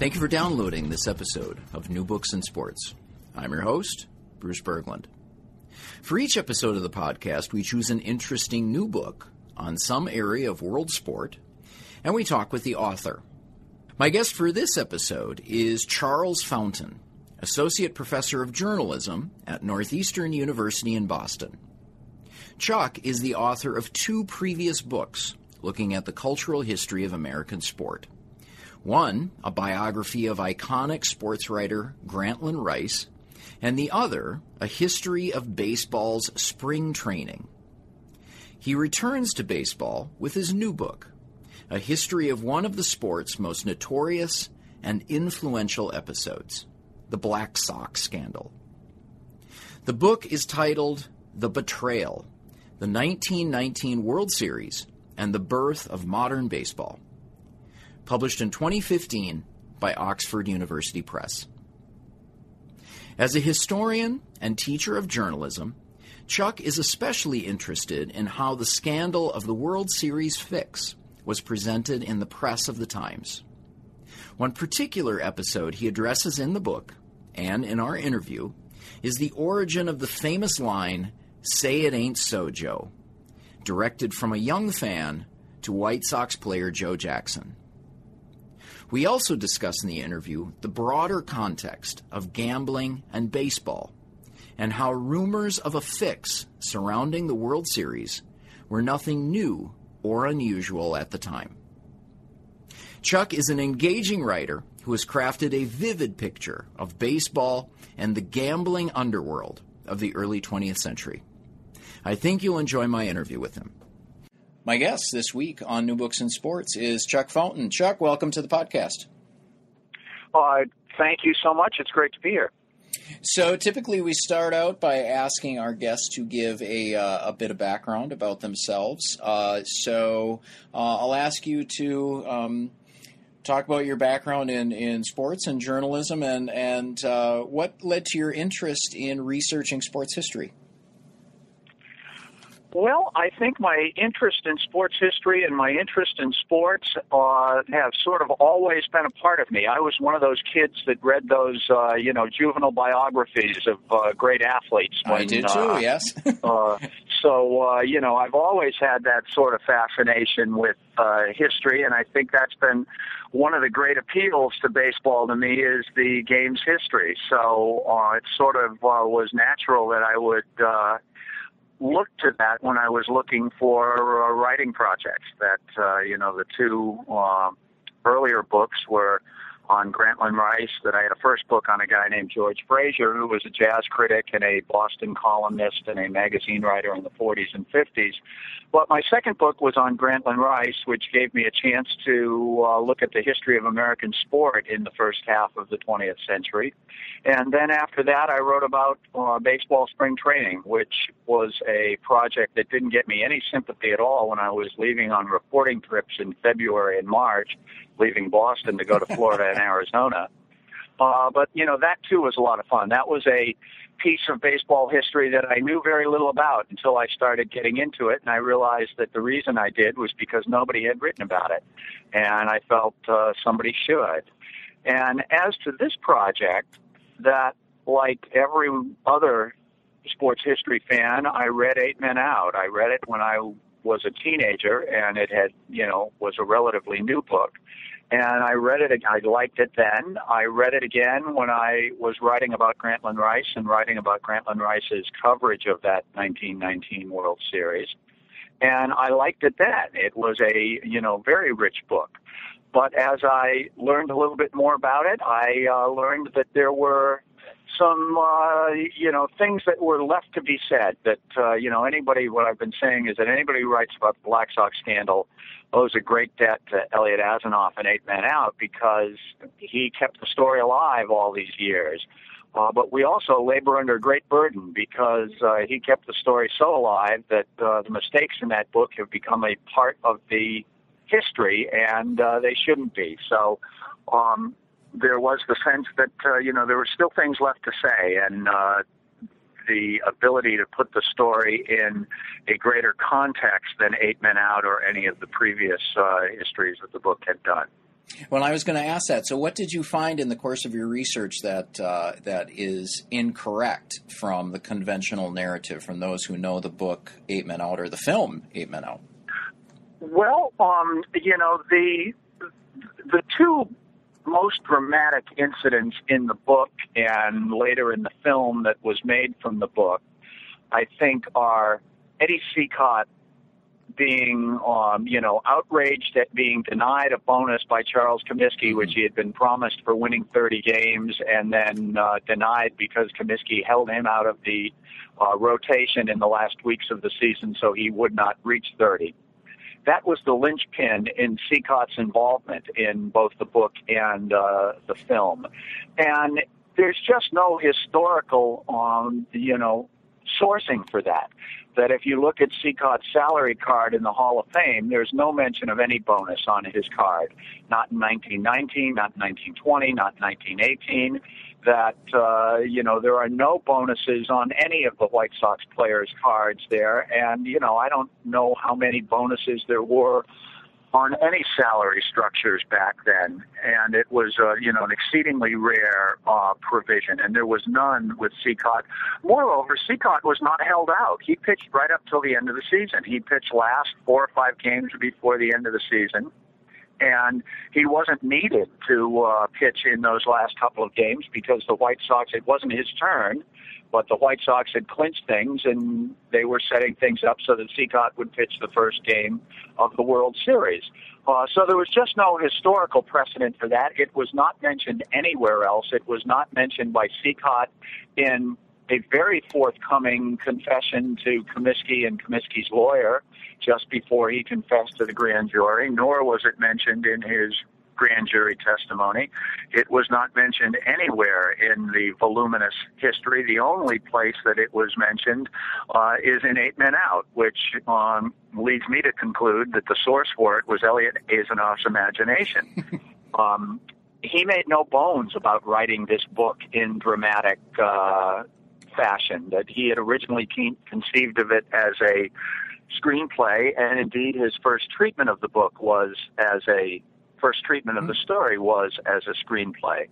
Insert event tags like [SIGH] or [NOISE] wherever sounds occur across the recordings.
Thank you for downloading this episode of New Books in Sports. I'm your host, Bruce Berglund. For each episode of the podcast, we choose an interesting new book on some area of world sport, and we talk with the author. My guest for this episode is Charles Fountain, Associate Professor of Journalism at Northeastern University in Boston. Chuck is the author of two previous books looking at the cultural history of American sport. One, a biography of iconic sports writer Grantland Rice, and the other, a history of baseball's spring training. He returns to baseball with his new book, a history of one of the sport's most notorious and influential episodes, the Black Sox scandal. The book is titled The Betrayal The 1919 World Series and the Birth of Modern Baseball published in 2015 by Oxford University Press. As a historian and teacher of journalism, Chuck is especially interested in how the scandal of the World Series fix was presented in the press of the times. One particular episode he addresses in the book and in our interview is the origin of the famous line, Say It Ain't So, Joe, directed from a young fan to White Sox player Joe Jackson. We also discuss in the interview the broader context of gambling and baseball and how rumors of a fix surrounding the World Series were nothing new or unusual at the time. Chuck is an engaging writer who has crafted a vivid picture of baseball and the gambling underworld of the early 20th century. I think you'll enjoy my interview with him. My guest this week on New Books in Sports is Chuck Fountain. Chuck, welcome to the podcast. Uh, thank you so much. It's great to be here. So typically we start out by asking our guests to give a, uh, a bit of background about themselves. Uh, so uh, I'll ask you to um, talk about your background in, in sports and journalism and, and uh, what led to your interest in researching sports history. Well, I think my interest in sports history and my interest in sports uh, have sort of always been a part of me. I was one of those kids that read those, uh, you know, juvenile biographies of uh, great athletes. When, I did too. Uh, yes. [LAUGHS] uh, so uh, you know, I've always had that sort of fascination with uh, history, and I think that's been one of the great appeals to baseball to me is the game's history. So uh, it sort of uh, was natural that I would. Uh, look to that when I was looking for uh, writing projects. That uh, you know, the two uh, earlier books were on Grantland Rice, that I had a first book on a guy named George Frazier, who was a jazz critic and a Boston columnist and a magazine writer in the 40s and 50s. But my second book was on Grantland Rice, which gave me a chance to uh, look at the history of American sport in the first half of the 20th century. And then after that, I wrote about uh, baseball spring training, which was a project that didn't get me any sympathy at all when I was leaving on reporting trips in February and March, leaving Boston to go to Florida and [LAUGHS] Arizona. Uh, but you know that too was a lot of fun. That was a piece of baseball history that I knew very little about until I started getting into it, and I realized that the reason I did was because nobody had written about it, and I felt uh, somebody should. And as to this project, that like every other sports history fan, I read Eight Men Out. I read it when I was a teenager, and it had you know was a relatively new book and I read it. I liked it then. I read it again when I was writing about Grantland Rice and writing about Grantland Rice's coverage of that 1919 World Series, and I liked it then. It was a you know very rich book. But as I learned a little bit more about it, I uh, learned that there were some uh, you know things that were left to be said. That uh, you know anybody. What I've been saying is that anybody who writes about the Black Sox scandal owes a great debt to Eliot Asinof and Eight Men Out because he kept the story alive all these years. Uh, but we also labor under a great burden because uh, he kept the story so alive that uh, the mistakes in that book have become a part of the history, and uh, they shouldn't be. So um, there was the sense that uh, you know there were still things left to say, and uh, the ability to put the story in a greater context than Eight Men Out or any of the previous uh, histories that the book had done. Well, I was going to ask that. So, what did you find in the course of your research that uh, that is incorrect from the conventional narrative from those who know the book Eight Men Out or the film Eight Men Out? Well, um, you know the the two most dramatic incidents in the book and later in the film that was made from the book, I think, are Eddie Cicotte being, um, you know, outraged at being denied a bonus by Charles Comiskey, which he had been promised for winning 30 games, and then uh, denied because Comiskey held him out of the uh, rotation in the last weeks of the season, so he would not reach 30 that was the linchpin in Cicotte's involvement in both the book and uh, the film. And there's just no historical, um, you know, sourcing for that. That if you look at Cicotte's salary card in the Hall of Fame, there's no mention of any bonus on his card. Not in 1919, not in 1920, not in 1918 that uh, you know there are no bonuses on any of the White Sox players' cards there, and you know I don't know how many bonuses there were on any salary structures back then, and it was uh, you know an exceedingly rare uh, provision, and there was none with Cicotte. Moreover, Cicotte was not held out; he pitched right up till the end of the season. He pitched last four or five games before the end of the season and he wasn't needed to uh, pitch in those last couple of games because the White Sox it wasn't his turn, but the White Sox had clinched things and they were setting things up so that Cicotte would pitch the first game of the World Series. Uh, so there was just no historical precedent for that. It was not mentioned anywhere else. It was not mentioned by Cicotte in a very forthcoming confession to Comiskey and Comiskey's lawyer just before he confessed to the grand jury, nor was it mentioned in his grand jury testimony. It was not mentioned anywhere in the voluminous history. The only place that it was mentioned uh, is in Eight Men Out, which um, leads me to conclude that the source for it was Eliot Asinof's imagination. [LAUGHS] um, he made no bones about writing this book in dramatic uh, fashion, that he had originally conceived of it as a screenplay, and indeed his first treatment of the book was as a first treatment of the hmm. story was as a screenplay.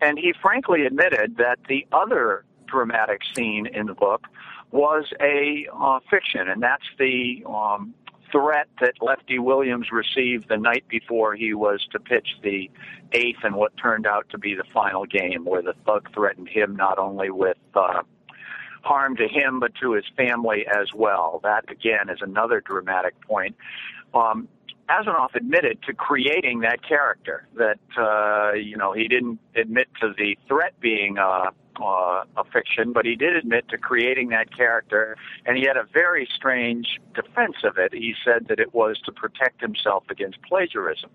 And he frankly admitted that the other dramatic scene in the book was a uh, fiction, and that's the um, threat that Lefty Williams received the night before he was to pitch the eighth and what turned out to be the final game, where the thug threatened him not only with uh, harm to him but to his family as well. That again is another dramatic point. Um, Asinof admitted to creating that character. That uh, you know he didn't admit to the threat being uh, uh, a fiction, but he did admit to creating that character, and he had a very strange defense of it. He said that it was to protect himself against plagiarism.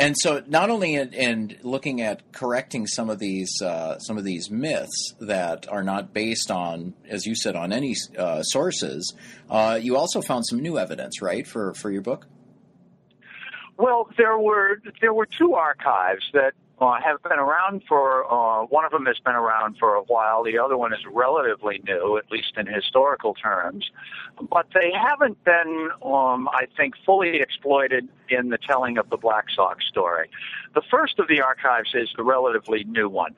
And so, not only in, in looking at correcting some of these uh, some of these myths that are not based on, as you said, on any uh, sources, uh, you also found some new evidence, right, for for your book. Well, there were there were two archives that uh, have been around for, uh, one of them has been around for a while. The other one is relatively new, at least in historical terms. But they haven't been, um, I think, fully exploited in the telling of the Black Sox story. The first of the archives is the relatively new one.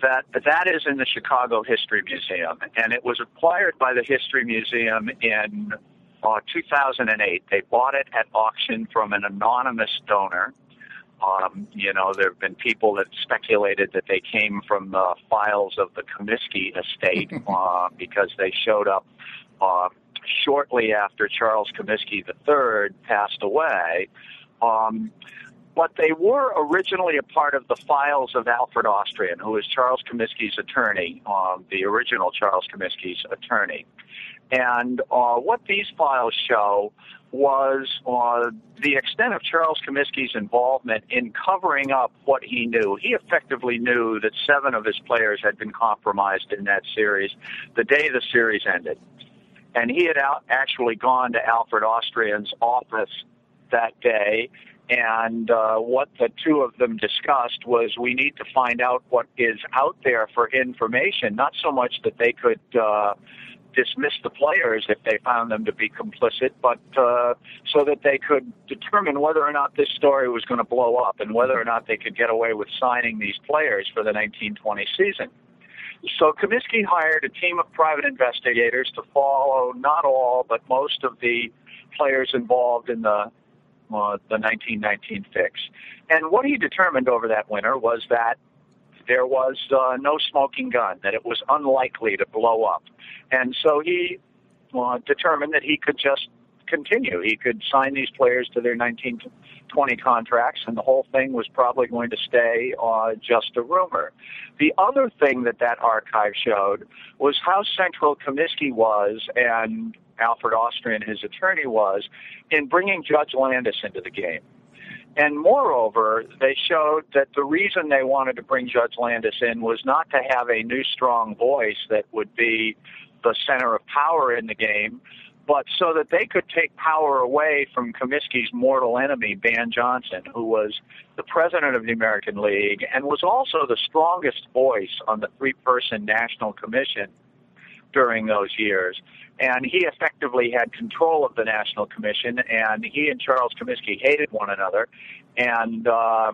That that is in the Chicago History Museum, and it was acquired by the History Museum in uh, 2008. They bought it at auction from an anonymous donor um, you know, there have been people that speculated that they came from the files of the Comiskey estate [LAUGHS] uh, because they showed up uh, shortly after Charles Comiskey III passed away. Um, but they were originally a part of the files of Alfred Austrian, who was Charles Comiskey's attorney, uh, the original Charles Comiskey's attorney. And uh, what these files show was uh, the extent of Charles Comiskey's involvement in covering up what he knew. He effectively knew that seven of his players had been compromised in that series the day the series ended. And he had out, actually gone to Alfred Austrian's office that day and uh, what the two of them discussed was we need to find out what is out there for information, not so much that they could uh, dismiss the players if they found them to be complicit, but uh, so that they could determine whether or not this story was going to blow up and whether or not they could get away with signing these players for the 1920 season. So Comiskey hired a team of private investigators to follow not all, but most of the players involved in the the 1919 fix. And what he determined over that winter was that there was uh, no smoking gun, that it was unlikely to blow up. And so he uh, determined that he could just continue. He could sign these players to their 1920 contracts, and the whole thing was probably going to stay uh, just a rumor. The other thing that that archive showed was how central Comiskey was and Alfred Austrian, his attorney, was in bringing Judge Landis into the game. And moreover, they showed that the reason they wanted to bring Judge Landis in was not to have a new strong voice that would be the center of power in the game, but so that they could take power away from Comiskey's mortal enemy, Ban Johnson, who was the president of the American League and was also the strongest voice on the three person National Commission during those years. And he effectively had control of the National Commission, and he and Charles Comiskey hated one another, and uh,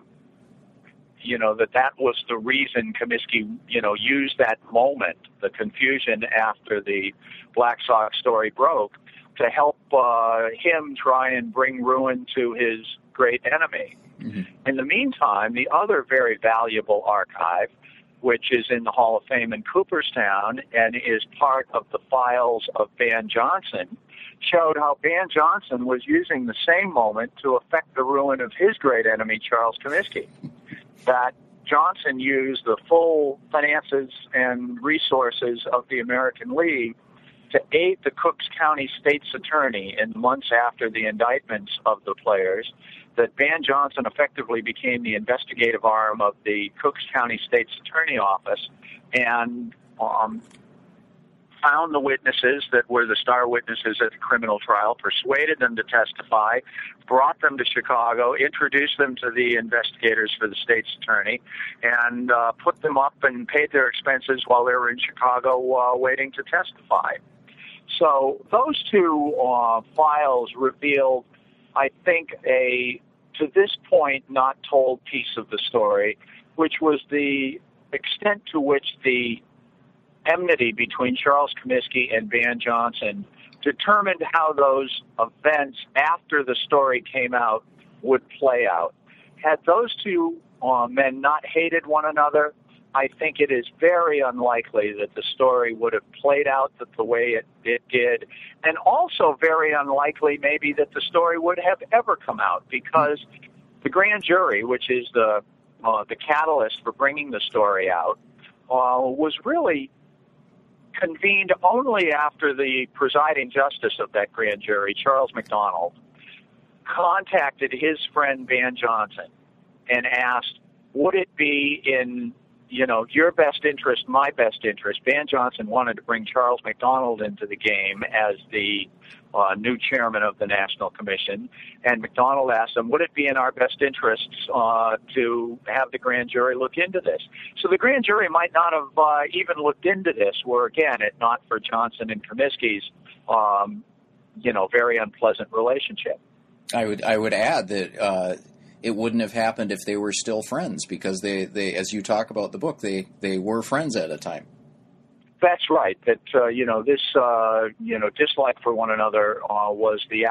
you know that that was the reason Comiskey, you know, used that moment, the confusion after the Black Sox story broke, to help uh, him try and bring ruin to his great enemy. Mm-hmm. In the meantime, the other very valuable archive which is in the Hall of Fame in Cooperstown and is part of the files of Ban Johnson, showed how Ban Johnson was using the same moment to effect the ruin of his great enemy, Charles Comiskey. That Johnson used the full finances and resources of the American League to aid the Cooks County State's Attorney in the months after the indictments of the players that Ban Johnson effectively became the investigative arm of the Cooks County State's Attorney Office and um, found the witnesses that were the star witnesses at the criminal trial, persuaded them to testify, brought them to Chicago, introduced them to the investigators for the state's attorney, and uh, put them up and paid their expenses while they were in Chicago uh, waiting to testify. So those two uh, files revealed, I think, a to this point not told piece of the story, which was the extent to which the enmity between Charles Comiskey and Ban Johnson determined how those events after the story came out would play out. Had those two uh, men not hated one another, I think it is very unlikely that the story would have played out that the way it, it did, and also very unlikely maybe that the story would have ever come out because the grand jury, which is the uh, the catalyst for bringing the story out, uh, was really convened only after the presiding justice of that grand jury, Charles McDonald, contacted his friend Ban Johnson and asked, would it be in you know, your best interest, my best interest. Ban Johnson wanted to bring Charles McDonald into the game as the uh, new chairman of the National Commission, and McDonald asked him, "Would it be in our best interests uh, to have the grand jury look into this?" So the grand jury might not have uh, even looked into this, were again, it not for Johnson and Comiskey's, um, you know, very unpleasant relationship. I would I would add that uh, it wouldn't have happened if they were still friends because they, they as you talk about the book they they were friends at a time. That's right that uh, you know this uh, you know dislike for one another uh, was the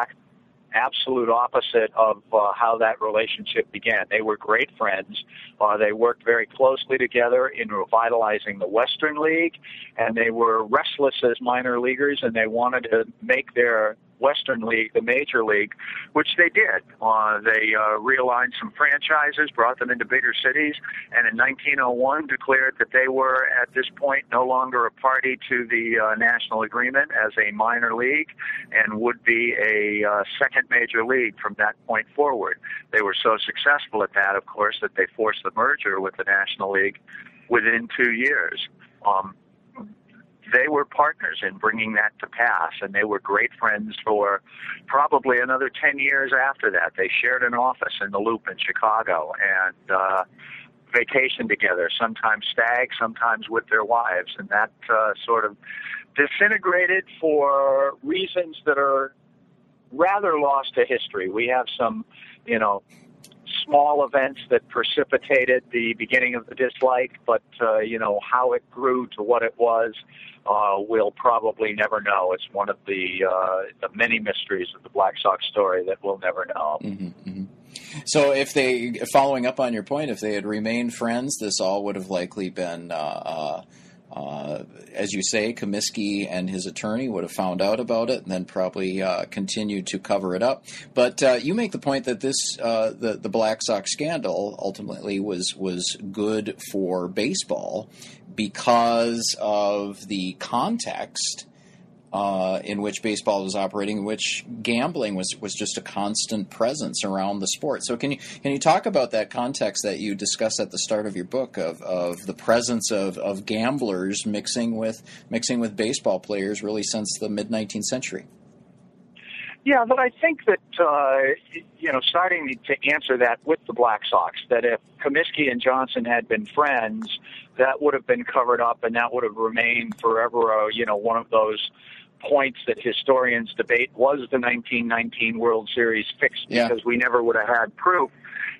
absolute opposite of uh, how that relationship began. They were great friends uh, they worked very closely together in revitalizing the western league and they were restless as minor leaguers and they wanted to make their Western League, the major league, which they did. Uh, they uh, realigned some franchises, brought them into bigger cities, and in 1901 declared that they were at this point no longer a party to the uh, national agreement as a minor league and would be a uh, second major league from that point forward. They were so successful at that, of course, that they forced the merger with the National League within two years. Um, they were partners in bringing that to pass, and they were great friends for probably another 10 years after that. They shared an office in the Loop in Chicago and uh, vacationed together, sometimes stag, sometimes with their wives, and that uh, sort of disintegrated for reasons that are rather lost to history. We have some, you know, small events that precipitated the beginning of the dislike, but uh, you know how it grew to what it was, uh, we'll probably never know. It's one of the uh, the many mysteries of the Black Sox story that we'll never know. Mm-hmm, mm-hmm. So, if they, following up on your point, if they had remained friends, this all would have likely been uh, uh, uh, as you say, Comiskey and his attorney would have found out about it and then probably uh, continued to cover it up. But uh, you make the point that this, uh, the the Black Sox scandal, ultimately was was good for baseball because of the context uh, in which baseball was operating, in which gambling was, was just a constant presence around the sport. So can you can you talk about that context that you discuss at the start of your book of, of the presence of, of gamblers mixing with mixing with baseball players really since the mid nineteenth century? Yeah, but I think that uh, you know, starting to answer that with the Black Sox, that if Comiskey and Johnson had been friends, that would have been covered up, and that would have remained forever. Uh, you know, one of those points that historians debate was the 1919 World Series fixed yeah. because we never would have had proof.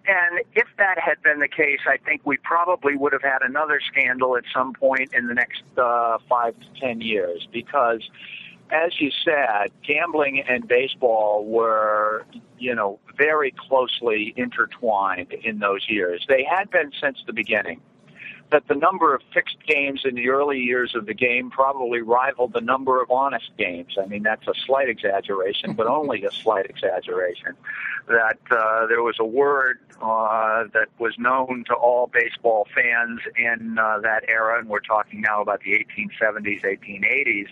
And if that had been the case, I think we probably would have had another scandal at some point in the next uh, five to ten years because, as you said, gambling and baseball were, you know, very closely intertwined in those years. They had been since the beginning that the number of fixed games in the early years of the game probably rivaled the number of honest games. I mean, that's a slight exaggeration, but only a slight exaggeration. That uh, there was a word uh, that was known to all baseball fans in uh, that era, and we're talking now about the 1870s, 1880s.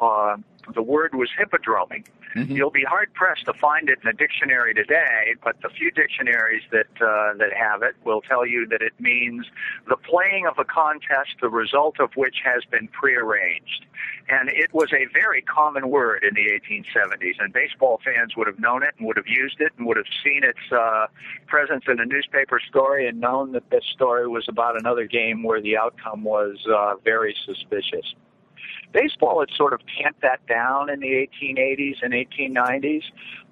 Uh, the word was hippodroming. Mm-hmm. You'll be hard pressed to find it in a dictionary today, but the few dictionaries that uh, that have it will tell you that it means the playing of a contest, the result of which has been prearranged. And it was a very common word in the 1870s, and baseball fans would have known it and would have used it and would have seen its uh, presence in a newspaper story and known that this story was about another game where the outcome was uh, very suspicious. Baseball had sort of tamped that down in the 1880s and 1890s,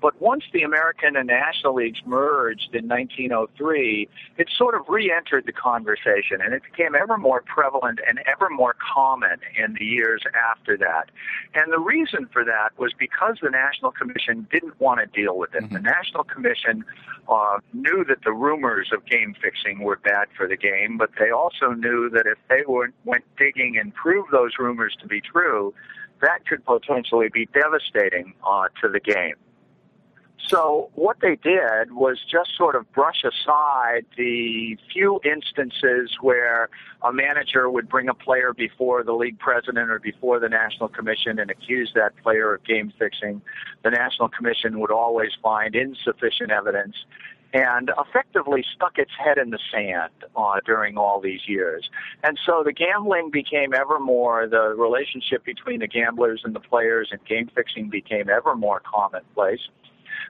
but once the American and National Leagues merged in 1903, it sort of re-entered the conversation, and it became ever more prevalent and ever more common in the years after that. And the reason for that was because the National Commission didn't want to deal with it. Mm-hmm. The National Commission uh, knew that the rumors of game fixing were bad for the game, but they also knew that if they were, went digging and proved those rumors to be true, that could potentially be devastating uh, to the game. So what they did was just sort of brush aside the few instances where a manager would bring a player before the league president or before the national commission and accuse that player of game fixing. The national commission would always find insufficient evidence and effectively stuck its head in the sand uh, during all these years. And so the gambling became ever more, the relationship between the gamblers and the players and game fixing became ever more commonplace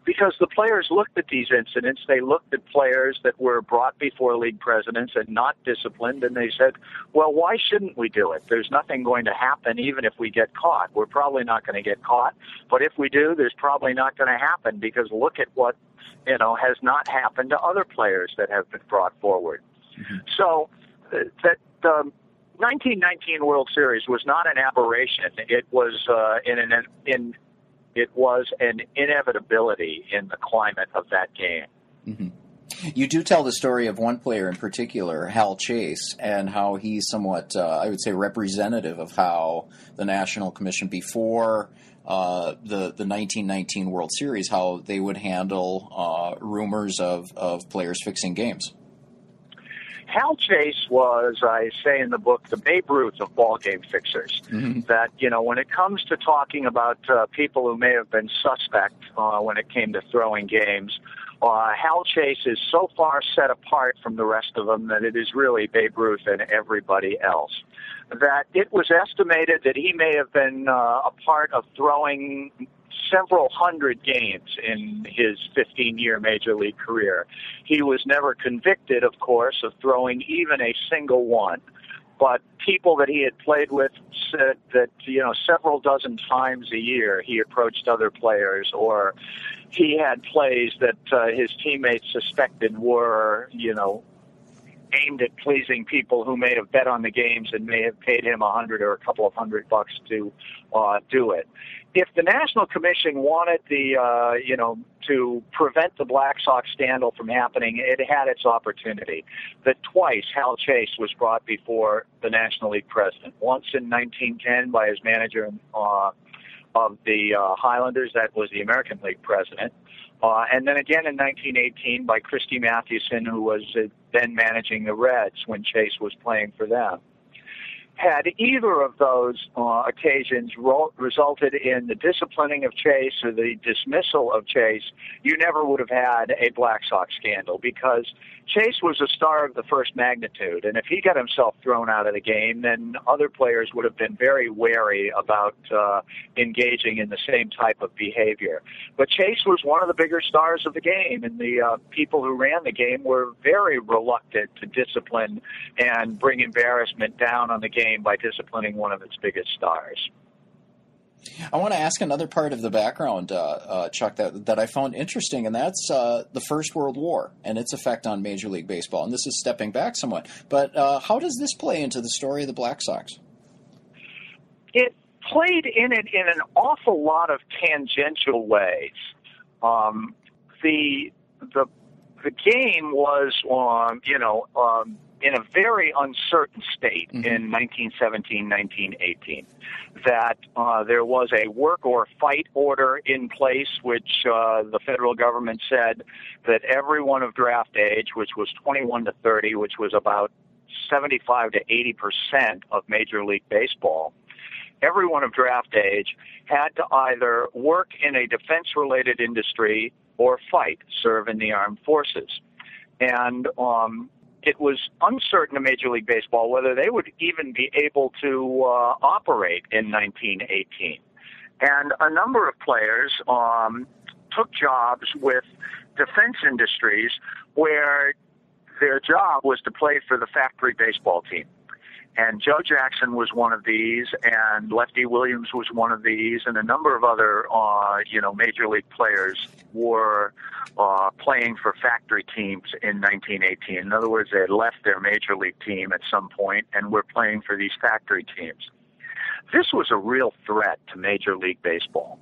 because the players looked at these incidents. They looked at players that were brought before league presidents and not disciplined, and they said, well, why shouldn't we do it? There's nothing going to happen even if we get caught. We're probably not going to get caught, but if we do, there's probably not going to happen because look at what, you know, has not happened to other players that have been brought forward. Mm-hmm. So uh, that the 1919 World Series was not an aberration. It was uh, in an in it was an inevitability in the climate of that game. Mm-hmm. You do tell the story of one player in particular, Hal Chase, and how he's somewhat, uh, I would say, representative of how the National Commission before uh, the the 1919 World Series, how they would handle uh, rumors of, of players fixing games. Hal Chase was, I say in the book, the Babe Ruth of ball game fixers. Mm-hmm. That you know, when it comes to talking about uh, people who may have been suspect uh, when it came to throwing games, uh, Hal Chase is so far set apart from the rest of them that it is really Babe Ruth and everybody else. That it was estimated that he may have been uh, a part of throwing several hundred games in his 15 year major league career. He was never convicted, of course, of throwing even a single one. But people that he had played with said that, you know, several dozen times a year he approached other players or he had plays that uh, his teammates suspected were, you know, aimed at pleasing people who may have bet on the games and may have paid him a hundred or a couple of hundred bucks to uh, do it if the National Commission wanted the, uh, you know, to prevent the Black Sox scandal from happening, it had its opportunity. That twice Hal Chase was brought before the National League president. Once in 1910 by his manager uh, of the uh, Highlanders, that was the American League president. And then again in 1918 by Christy Mathewson, who was uh, then managing the Reds when Chase was playing for them. Had either of those uh, occasions ro- resulted in the disciplining of Chase or the dismissal of Chase, you never would have had a Black Sox scandal because Chase was a star of the first magnitude, and if he got himself thrown out of the game, then other players would have been very wary about uh, engaging in the same type of behavior. But Chase was one of the bigger stars of the game, and the uh, people who ran the game were very reluctant to discipline and bring embarrassment down on the game by disciplining one of its biggest stars. I want to ask another part of the background, uh, uh, Chuck, that, that I found interesting, and that's uh, the First World War and its effect on Major League Baseball. And this is stepping back somewhat, but uh, how does this play into the story of the Black Sox? It played in it in an awful lot of tangential ways. Um, the the the game was, um, you know, um, in a very uncertain state mm-hmm. in 1917, 1918. That uh, there was a work or fight order in place, which uh, the federal government said that everyone of draft age, which was 21 to 30, which was about 75 to 80 percent of Major League Baseball, everyone of draft age had to either work in a defense related industry or fight, serve in the armed forces. And um, it was uncertain to Major League Baseball whether they would even be able to uh, operate in 1918. And a number of players um, took jobs with defense industries where their job was to play for the factory baseball team. And Joe Jackson was one of these, and Lefty Williams was one of these, and a number of other, uh, you know, major league players were uh, playing for factory teams in 1918. In other words, they had left their major league team at some point and were playing for these factory teams. This was a real threat to Major League Baseball.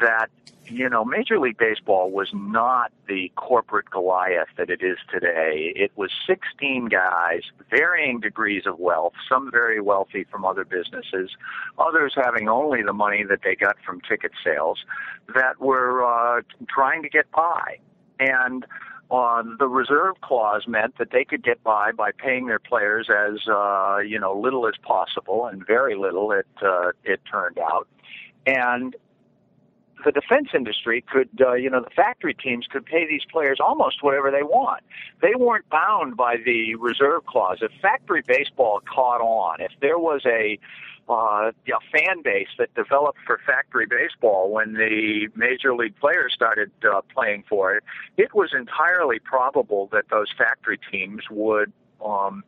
That you know, Major League Baseball was not the corporate Goliath that it is today. It was 16 guys, varying degrees of wealth, some very wealthy from other businesses, others having only the money that they got from ticket sales, that were uh, trying to get by. And uh, the reserve clause meant that they could get by by paying their players as uh, you know little as possible, and very little it uh, it turned out. And the defense industry could, uh, you know, the factory teams could pay these players almost whatever they want. They weren't bound by the reserve clause. If factory baseball caught on, if there was a uh, a fan base that developed for factory baseball when the major league players started uh, playing for it, it was entirely probable that those factory teams would um,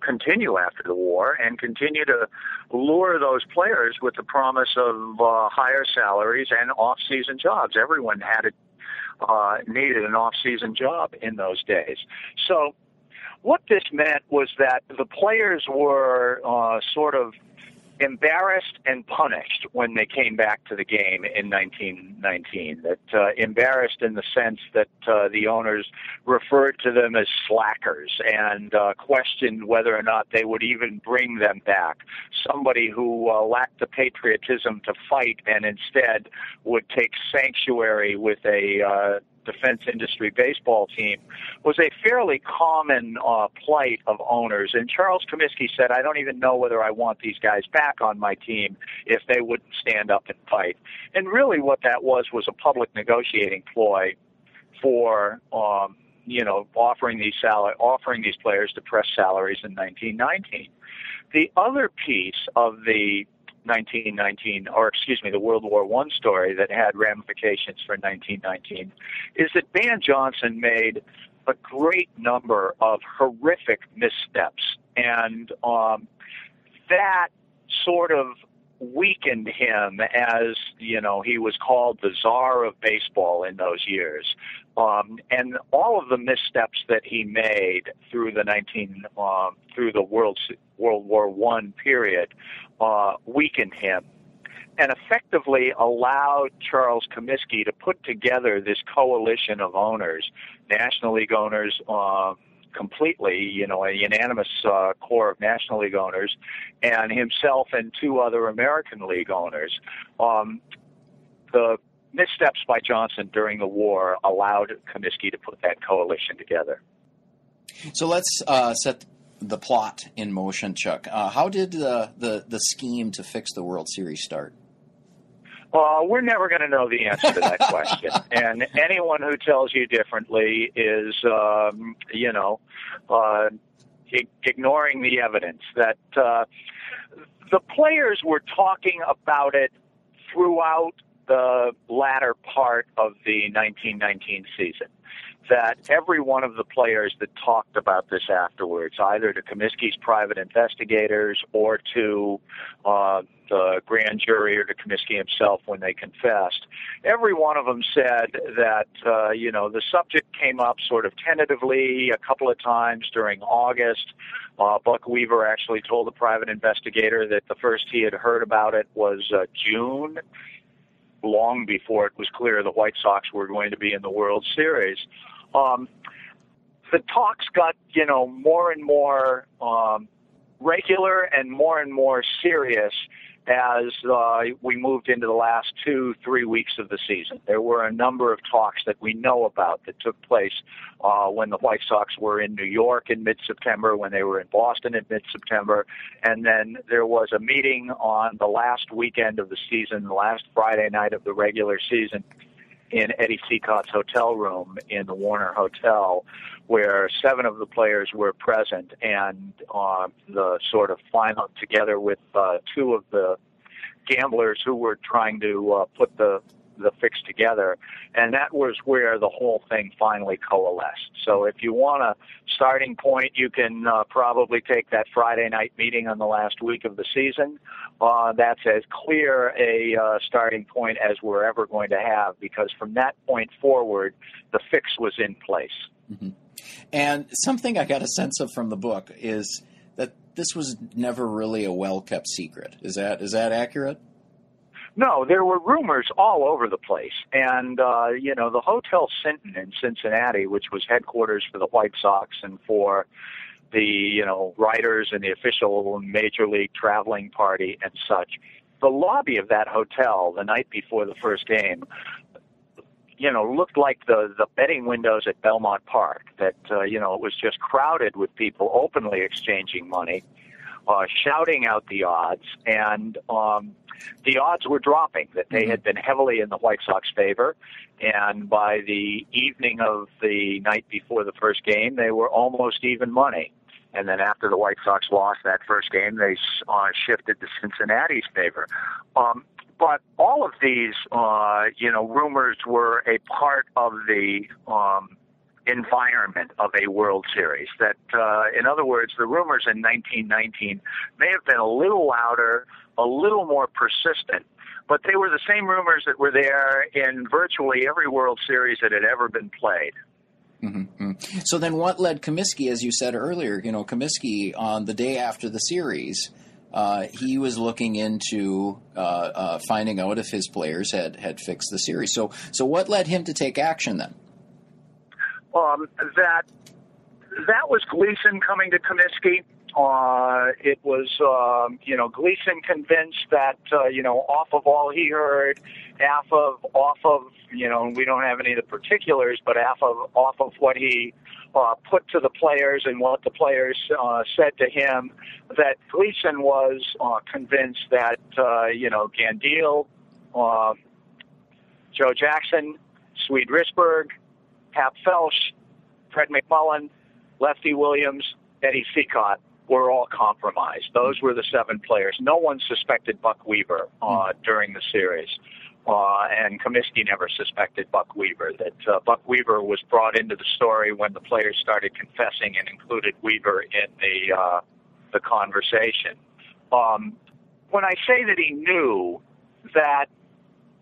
continue after the war and continue to lure those players with the promise of uh, higher salaries and off-season jobs. Everyone had it uh, needed an off-season job in those days. So what this meant was that the players were uh, sort of embarrassed and punished when they came back to the game in 1919. That uh, embarrassed in the sense that uh, the owners referred to them as slackers and uh, questioned whether or not they would even bring them back. Somebody who uh, lacked the patriotism to fight and instead would take sanctuary with a uh, defense industry baseball team was a fairly common uh, plight of owners. And Charles Comiskey said, I don't even know whether I want these guys back on my team if they wouldn't stand up and fight. And really what that was was a public negotiating ploy for, um, you know, offering these sal- offering these players depressed salaries in 1919. The other piece of the 1919, or excuse me, the World War One story that had ramifications for 1919, is that Ban Johnson made a great number of horrific missteps, and um, that sort of weakened him as you know he was called the czar of baseball in those years um, and all of the missteps that he made through the 19 um, through the world world war one period uh, weakened him and effectively allowed Charles Comiskey to put together this coalition of owners, National League owners, uh, completely, you know, a unanimous uh, core of National League owners, and himself and two other American League owners. Um, the missteps by Johnson during the war allowed Comiskey to put that coalition together. So let's uh, set the plot in motion, Chuck. Uh, how did the, the the scheme to fix the World Series start? Well, we're never going to know the answer to that question. [LAUGHS] and anyone who tells you differently is, um, you know, uh, ignoring the evidence that uh, the players were talking about it throughout the latter part of the 1919 season that every one of the players that talked about this afterwards, either to Comiskey's private investigators or to uh, the grand jury or to Comiskey himself when they confessed, every one of them said that uh, you know the subject came up sort of tentatively a couple of times during August. Uh, Buck Weaver actually told the private investigator that the first he had heard about it was uh, June long before it was clear the White Sox were going to be in the World Series. Um, the talks got you know more and more um, regular and more and more serious as uh, we moved into the last two, three weeks of the season. There were a number of talks that we know about that took place uh, when the White Sox were in New York in mid September, when they were in Boston in mid September, and then there was a meeting on the last weekend of the season, the last Friday night of the regular season, in Eddie Cicotte's hotel room in the Warner Hotel, where seven of the players were present, and uh, the sort of final together with uh, two of the gamblers who were trying to uh, put the the fix together, and that was where the whole thing finally coalesced. So if you want a starting point, you can uh, probably take that Friday night meeting on the last week of the season. Uh, that's as clear a uh, starting point as we're ever going to have because from that point forward, the fix was in place. Mm-hmm. And something I got a sense of from the book is that this was never really a well kept secret. Is that is that accurate? No, there were rumors all over the place, and uh, you know the Hotel Sinton in Cincinnati, which was headquarters for the White Sox and for the you know writers and the official major league traveling party and such. The lobby of that hotel the night before the first game you know, looked like the the betting windows at Belmont Park. That uh, you know, it was just crowded with people openly exchanging money, uh, shouting out the odds, and um, the odds were dropping. That they had been heavily in the White Sox favor, and by the evening of the night before the first game, they were almost even money. And then after the White Sox lost that first game, they uh, shifted to Cincinnati's favor. Um, but all of these, uh, you know, rumors were a part of the um, environment of a World Series. That, uh, in other words, the rumors in 1919 may have been a little louder, a little more persistent, but they were the same rumors that were there in virtually every World Series that had ever been played. Mm-hmm. So then, what led Comiskey, as you said earlier? You know, Comiskey on the day after the series uh, he was looking into uh, uh, finding out if his players had, had fixed the series. So, so what led him to take action then? Um, that that was Gleason coming to Comiskey. Uh, it was, um, you know, Gleason convinced that, uh, you know, off of all he heard, half of, off of, you know, we don't have any of the particulars, but half of, off of what he uh, put to the players and what the players uh, said to him, that Gleason was uh, convinced that uh, you know Gandil, uh, Joe Jackson, Swede Risberg, Hap Felsch, Fred McMullin, Lefty Williams, Eddie Cicotte were all compromised. Those were the seven players. No one suspected Buck Weaver uh, during the series. Uh, and Comiskey never suspected Buck Weaver. That uh, Buck Weaver was brought into the story when the players started confessing and included Weaver in the uh, the conversation. Um, when I say that he knew that,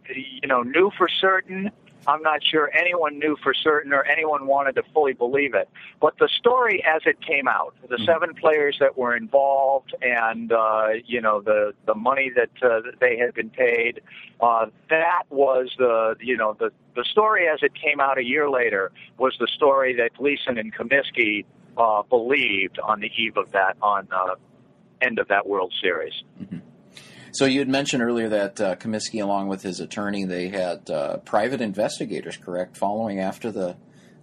you know, knew for certain, I'm not sure anyone knew for certain or anyone wanted to fully believe it. But the story as it came out, the mm-hmm. seven players that were involved and, uh, you know, the, the money that, uh, that they had been paid, uh, that was the, you know, the, the story as it came out a year later was the story that Gleason and Comiskey uh, believed on the eve of that, on uh, end of that World Series. Mm-hmm. So you had mentioned earlier that uh, Comiskey, along with his attorney, they had uh, private investigators, correct, following after the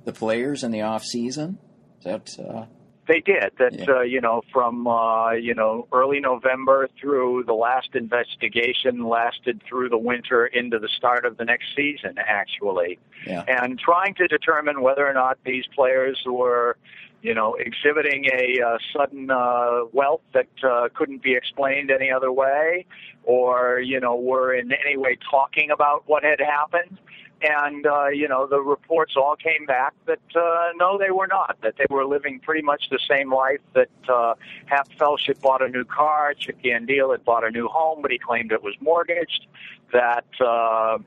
the players in the off season. Is that uh... they did that? Yeah. Uh, you know, from uh, you know early November through the last investigation lasted through the winter into the start of the next season, actually, yeah. and trying to determine whether or not these players were you know, exhibiting a uh, sudden uh, wealth that uh, couldn't be explained any other way, or you know, were in any way talking about what had happened. And uh, you know, the reports all came back that uh, no, they were not. That they were living pretty much the same life. That uh, Hap Felsch bought a new car, Chick Gandil had bought a new home, but he claimed it was mortgaged. That uh,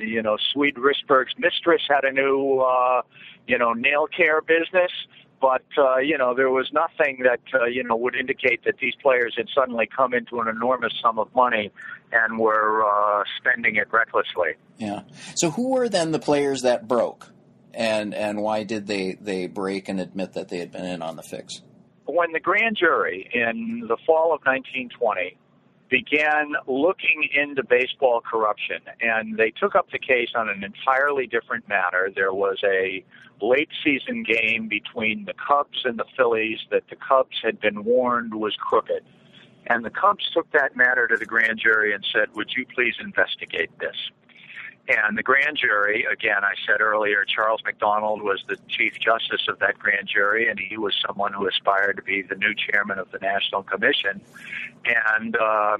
you know, Swede Risberg's mistress had a new uh, you know, nail care business. But uh, you know, there was nothing that uh, you know would indicate that these players had suddenly come into an enormous sum of money and were uh, spending it recklessly. Yeah. So who were then the players that broke, and and why did they they break and admit that they had been in on the fix? When the grand jury in the fall of 1920 began looking into baseball corruption, and they took up the case on an entirely different matter. There was a late season game between the Cubs and the Phillies that the Cubs had been warned was crooked. And the Cubs took that matter to the grand jury and said, Would you please investigate this? And the grand jury, again, I said earlier, Charles McDonald was the chief justice of that grand jury, and he was someone who aspired to be the new chairman of the National Commission. And uh,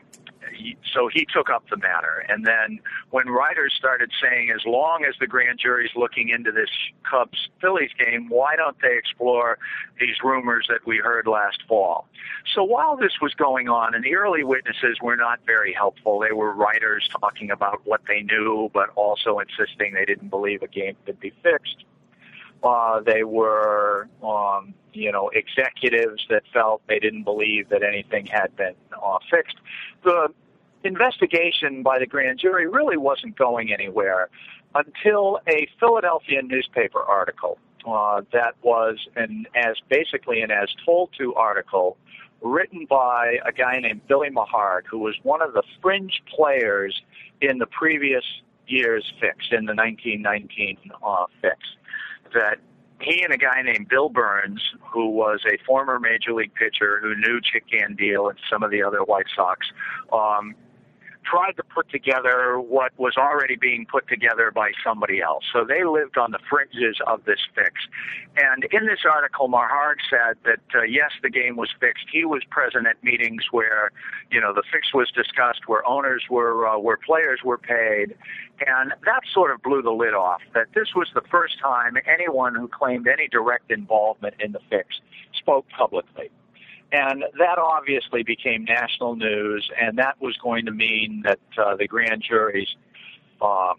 so he took up the matter. And then when writers started saying, as long as the grand jury's looking into this Cubs Phillies game, why don't they explore these rumors that we heard last fall? So while this was going on, and the early witnesses were not very helpful, they were writers talking about what they knew, but also insisting they didn't believe a game could be fixed. Uh, they were, um, you know, executives that felt they didn't believe that anything had been uh, fixed. The investigation by the grand jury really wasn't going anywhere until a Philadelphia newspaper article uh, that was an as basically an as told to article written by a guy named Billy Maharg, who was one of the fringe players in the previous year's fix, in the 1919 uh, fix. That he and a guy named Bill Burns, who was a former major league pitcher who knew Chick Gandil and some of the other White Sox, um, tried to put together what was already being put together by somebody else. So they lived on the fringes of this fix. And in this article, Maharg said that uh, yes, the game was fixed. He was present at meetings where, you know, the fix was discussed, where owners were, uh, where players were paid, and that sort of blew the lid off. That this was the first time anyone who claimed any direct involvement in the fix spoke publicly. And that obviously became national news, and that was going to mean that uh, the grand jury's uh,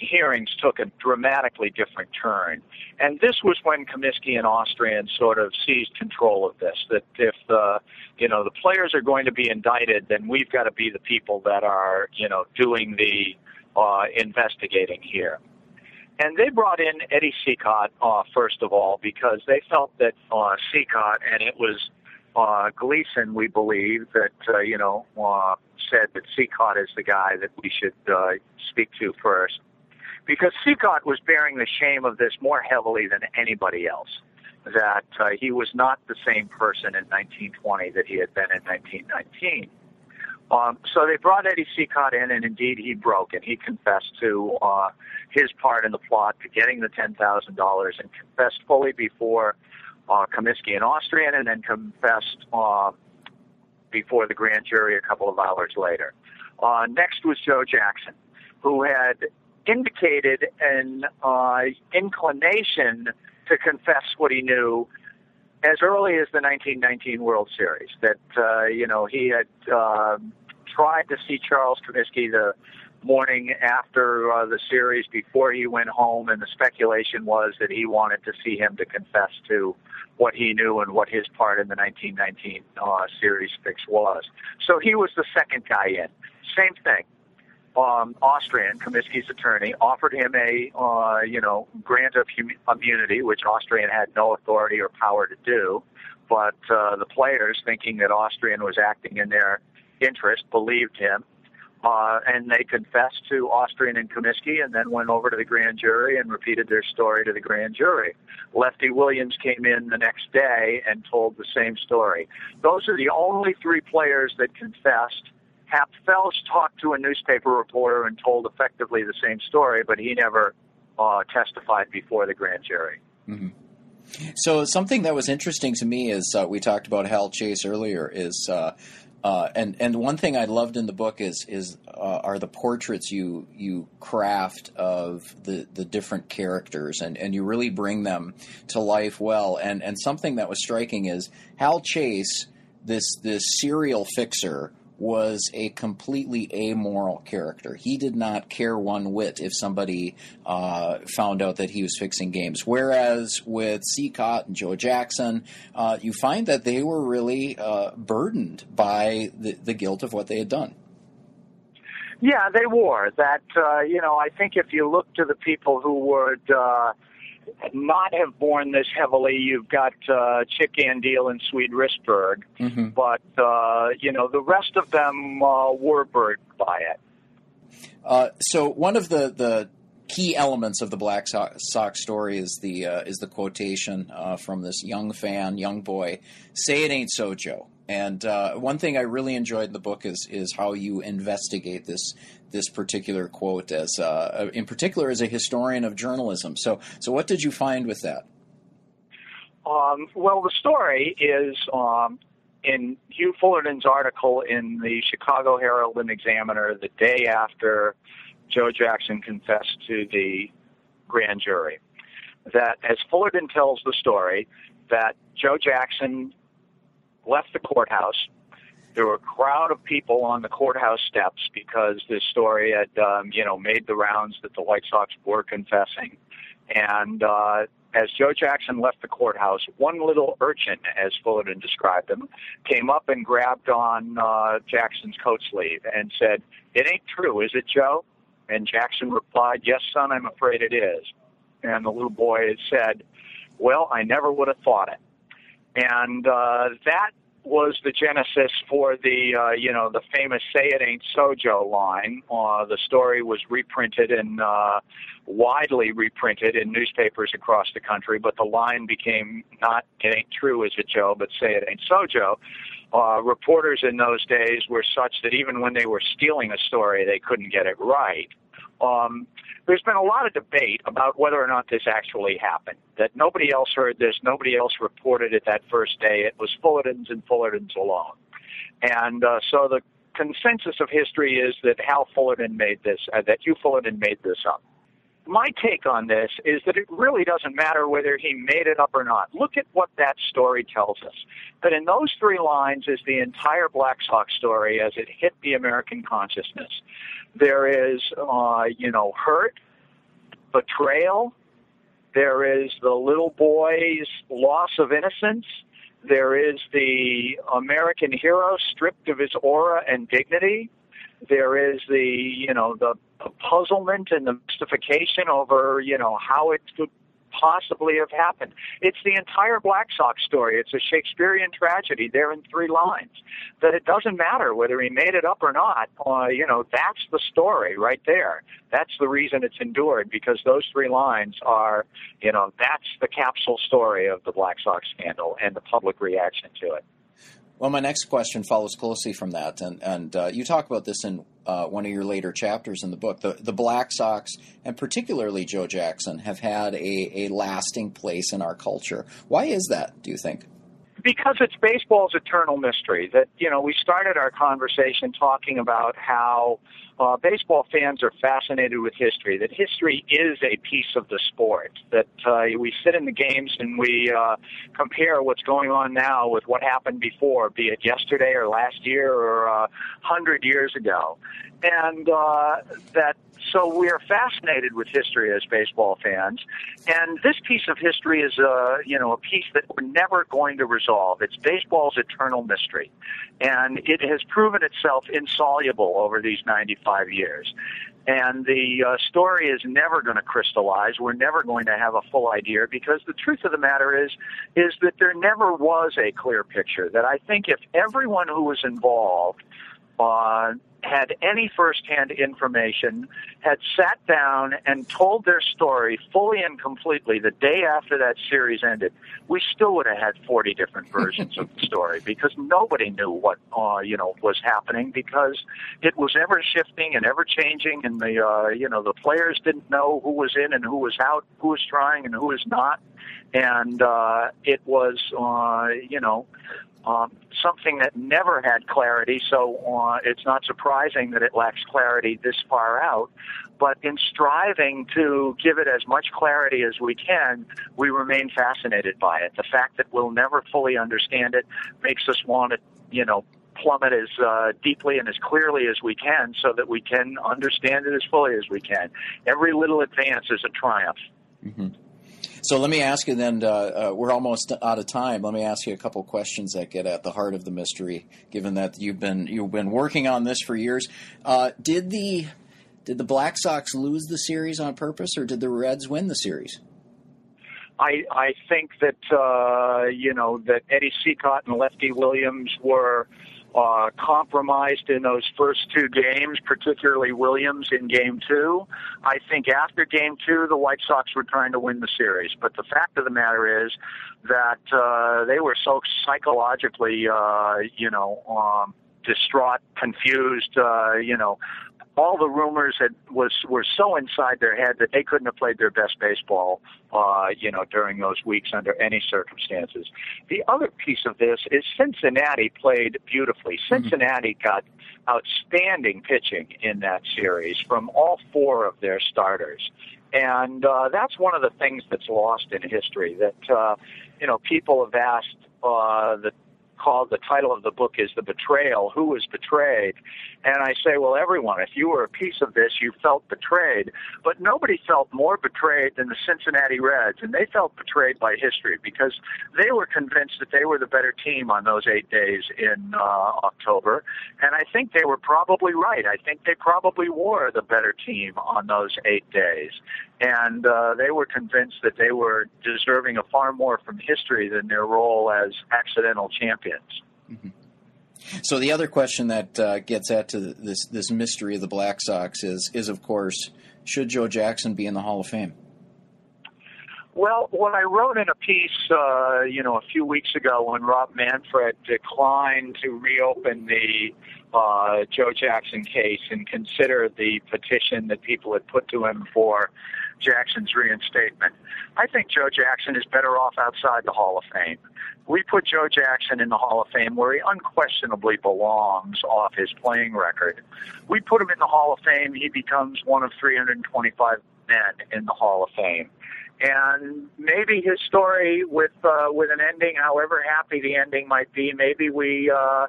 hearings took a dramatically different turn. And this was when Comiskey and Austrian sort of seized control of this. That if uh, you know the players are going to be indicted, then we've got to be the people that are you know doing the uh, investigating here. And they brought in Eddie Cicotte, uh, first of all, because they felt that uh, Cicotte, and it was uh, Gleason, we believe, that, uh, you know, uh, said that Cicotte is the guy that we should uh, speak to first. Because Cicotte was bearing the shame of this more heavily than anybody else. That uh, he was not the same person in 1920 that he had been in 1919. Um, so they brought Eddie Cicotte in, and indeed he broke, and he confessed to uh, his part in the plot to getting the ten thousand dollars, and confessed fully before uh, Comiskey and Austrian, and then confessed uh, before the grand jury a couple of hours later. Uh, next was Joe Jackson, who had indicated an uh, inclination to confess what he knew as early as the 1919 World Series. That uh, you know he had uh, tried to see Charles Comiskey the morning after uh, the series before he went home, and the speculation was that he wanted to see him to confess to what he knew and what his part in the 1919 uh, series fix was. So he was the second guy in. Same thing. Um, Austrian, Comiskey's attorney, offered him a, uh, you know, grant of hum- immunity, which Austrian had no authority or power to do. But uh, the players, thinking that Austrian was acting in their interest, believed him uh, and they confessed to Austrian and Comiskey and then went over to the grand jury and repeated their story to the grand jury. Lefty Williams came in the next day and told the same story. Those are the only three players that confessed. Hap Felsch talked to a newspaper reporter and told effectively the same story, but he never uh, testified before the grand jury. Mm-hmm. So something that was interesting to me is uh, we talked about Hal Chase earlier is uh, uh, and and one thing I loved in the book is is uh, are the portraits you you craft of the, the different characters. And, and you really bring them to life well. And and something that was striking is Hal Chase this this serial fixer was a completely amoral character. He did not care one whit if somebody uh, found out that he was fixing games. Whereas with Cicotte and Joe Jackson, uh, you find that they were really uh, burdened by the, the guilt of what they had done. Yeah, they were. That uh, you know, I think if you look to the people who would uh, not have borne this heavily. You've got uh, Chick Gandil and Swede Risberg, mm-hmm. but uh, you know the rest of them uh, were burdened by it. Uh, so one of the the key elements of the Black Sox story is the uh, is the quotation uh, from this young fan, young boy, "Say it ain't so, Joe." And uh, one thing I really enjoyed in the book is is how you investigate this this particular quote as uh, in particular as a historian of journalism. So so what did you find with that? Um, well, the story is um, in Hugh Fullerton's article in the Chicago Herald and Examiner the day after Joe Jackson confessed to the grand jury, that as Fullerton tells the story, that Joe Jackson left the courthouse. There were a crowd of people on the courthouse steps because this story had, um, you know, made the rounds that the White Sox were confessing. And uh, as Joe Jackson left the courthouse, one little urchin, as Fullerton described him, came up and grabbed on uh, Jackson's coat sleeve and said, It ain't true, is it, Joe? And Jackson replied, Yes, son, I'm afraid it is. And the little boy said, Well, I never would have thought it. And uh, that was the genesis for the uh, you know the famous "Say It Ain't So Joe" line. Uh, the story was reprinted and uh, widely reprinted in newspapers across the country, but the line became not "It Ain't True, Is It Joe?" but "Say It Ain't So Joe." Uh, reporters in those days were such that even when they were stealing a story, they couldn't get it right. Um, there's been a lot of debate about whether or not this actually happened. That nobody else heard this, nobody else reported it that first day. It was Fullerton's and Fullerton's alone. And uh, so the consensus of history is that Hal Fullerton made this, uh, that Hugh Fullerton made this up. My take on this is that it really doesn't matter whether he made it up or not. Look at what that story tells us. That in those three lines is the entire Black Sox story as it hit the American consciousness. There is, uh, you know, hurt, betrayal. There is the little boy's loss of innocence. There is the American hero stripped of his aura and dignity. There is the, you know, the puzzlement and the mystification over, you know, how it could possibly have happened. It's the entire Black Sox story. It's a Shakespearean tragedy there in three lines. That it doesn't matter whether he made it up or not. Uh, you know, that's the story right there. That's the reason it's endured because those three lines are, you know, that's the capsule story of the Black Sox scandal and the public reaction to it. Well, my next question follows closely from that, and and uh, you talk about this in uh, one of your later chapters in the book. The the Black Sox, and particularly Joe Jackson, have had a, a lasting place in our culture. Why is that? Do you think? Because it's baseball's eternal mystery. That you know, we started our conversation talking about how uh, baseball fans are fascinated with history, that history is a piece of the sport, that uh, we sit in the games and we uh, compare what's going on now with what happened before, be it yesterday or last year or a uh, hundred years ago. And uh, that so we are fascinated with history as baseball fans, and this piece of history is a you know a piece that we're never going to resolve. It's baseball's eternal mystery, and it has proven itself insoluble over these 95 years. And the uh, story is never going to crystallize. We're never going to have a full idea because the truth of the matter is, is that there never was a clear picture. That I think if everyone who was involved uh, had any firsthand information, had sat down and told their story fully and completely the day after that series ended, we still would have had 40 different [LAUGHS] versions of the story because nobody knew what uh, you know was happening because it was ever shifting and ever changing, and the uh, you know the players didn't know who was in and who was out, who was trying and who was not, and uh, it was uh, you know um, something that never had clarity, so uh, it's not surprising that it lacks clarity this far out. But in striving to give it as much clarity as we can, we remain fascinated by it. The fact that we'll never fully understand it makes us want to, you know, plummet as uh, deeply and as clearly as we can so that we can understand it as fully as we can. Every little advance is a triumph. Mm-hmm. So let me ask you then. Uh, uh, we're almost out of time. Let me ask you a couple questions that get at the heart of the mystery. Given that you've been you've been working on this for years, uh, did the did the Black Sox lose the series on purpose, or did the Reds win the series? I I think that uh, you know that Eddie Cicotte and Lefty Williams were uh, compromised in those first two games, particularly Williams in game two. I think after game two, the White Sox were trying to win the series. But the fact of the matter is that uh, they were so psychologically, uh, you know, um, distraught, confused, uh, you know, all the rumors had was were so inside their head that they couldn't have played their best baseball, uh, you know, during those weeks under any circumstances. The other piece of this is Cincinnati played beautifully. Mm-hmm. Cincinnati mm-hmm. got outstanding pitching in that series from all four of their starters. And uh, that's one of the things that's lost in history. That uh, you know, people have asked uh, the called the title of the book is The Betrayal Who Was Betrayed? And I say, well, everyone, if you were a piece of this, you felt betrayed. But nobody felt more betrayed than the Cincinnati Reds, and they felt betrayed by history because they were convinced that they were the better team on those eight days in uh, October. And I think they were probably right. I think they probably were the better team on those eight days. And uh, they were convinced that they were deserving of far more from history than their role as accidental champions. Mm-hmm. So the other question that uh, gets at to this this mystery of the Black Sox is is of course should Joe Jackson be in the Hall of Fame? Well, what I wrote in a piece, uh, you know, a few weeks ago when Rob Manfred declined to reopen the uh, Joe Jackson case and consider the petition that people had put to him for Jackson's reinstatement. I think Joe Jackson is better off outside the Hall of Fame. We put Joe Jackson in the Hall of Fame where he unquestionably belongs off his playing record. We put him in the Hall of Fame, he becomes one of 325 men in the Hall of Fame. And maybe his story with uh, with an ending, however happy the ending might be, maybe we uh,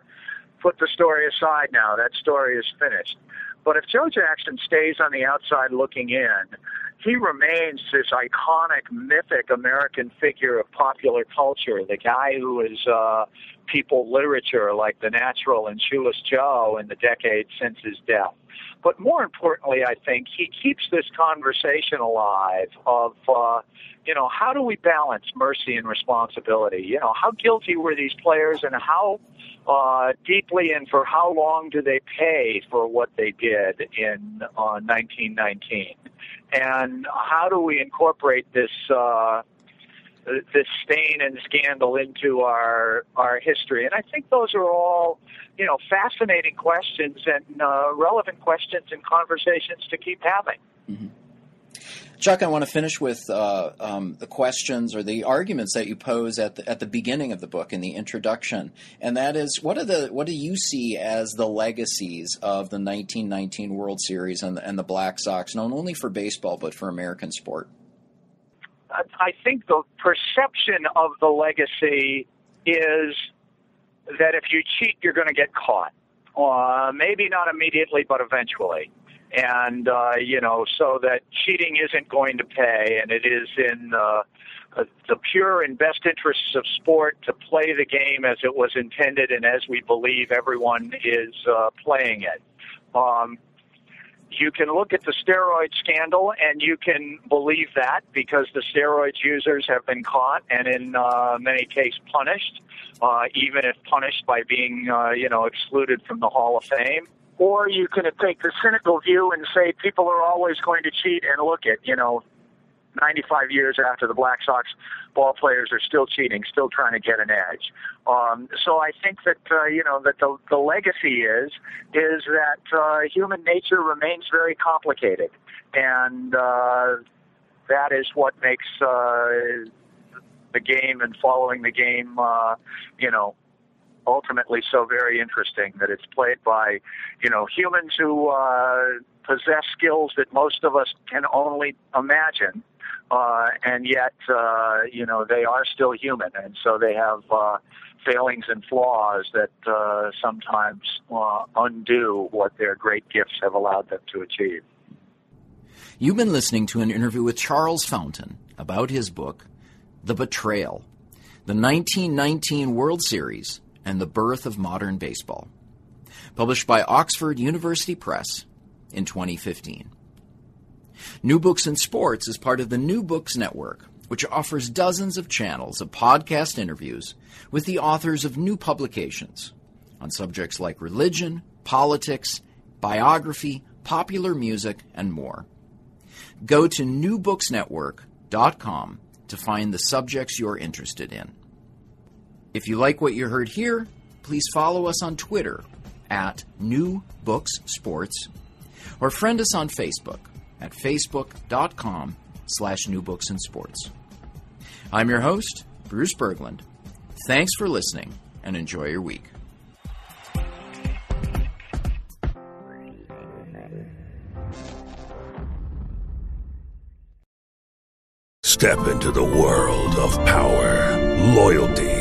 put the story aside now. That story is finished. But if Joe Jackson stays on the outside looking in, he remains this iconic, mythic American figure of popular culture, the guy who is uh, people literature like The Natural and Shoeless Joe in the decades since his death. But more importantly, I think he keeps this conversation alive of, uh, you know, how do we balance mercy and responsibility? You know, how guilty were these players and how uh, deeply and for how long do they pay for what they did in uh, 1919? And how do we incorporate this uh, this stain and scandal into our our history? And I think those are all you know fascinating questions and uh, relevant questions and conversations to keep having. Mm-hmm. Chuck, I want to finish with uh, um, the questions or the arguments that you pose at the, at the beginning of the book in the introduction, and that is, what are the what do you see as the legacies of the 1919 World Series and and the Black Sox, not only for baseball but for American sport? I think the perception of the legacy is that if you cheat, you're going to get caught. Uh, maybe not immediately, but eventually and uh, you know, so that cheating isn't going to pay, and it is in uh, the pure and best interests of sport to play the game as it was intended and as we believe everyone is uh, playing it. Um, you can look at the steroid scandal and you can believe that because the steroid users have been caught and in uh, many cases punished, uh, even if punished by being, uh, you know, excluded from the Hall of Fame. Or you can take the cynical view and say people are always going to cheat and look at, you know, 95 years after the Black Sox ball players are still cheating, still trying to get an edge. Um, so I think that uh, you know that the the legacy is is that uh, human nature remains very complicated, and uh, that is what makes uh, the game and following the game, uh, you know, ultimately so very interesting that it's played by, you know, humans who uh, possess skills that most of us can only imagine. Uh, and yet, uh, you know, they are still human, and so they have uh, failings and flaws that uh, sometimes uh, undo what their great gifts have allowed them to achieve. You've been listening to an interview with Charles Fountain about his book, The Betrayal, the 1919 World Series and the Birth of Modern Baseball, published by Oxford University Press in 2015. New Books in Sports is part of the New Books Network, which offers dozens of channels of podcast interviews with the authors of new publications on subjects like religion, politics, biography, popular music, and more. Go to newbooksnetwork.com to find the subjects you're interested in. If you like what you heard here, please follow us on Twitter at New Books Sports. or friend us on Facebook at facebook.com slash New Books in Sports. I'm your host, Bruce Berglund. Thanks for listening and enjoy your week. Step into the world of power, loyalty,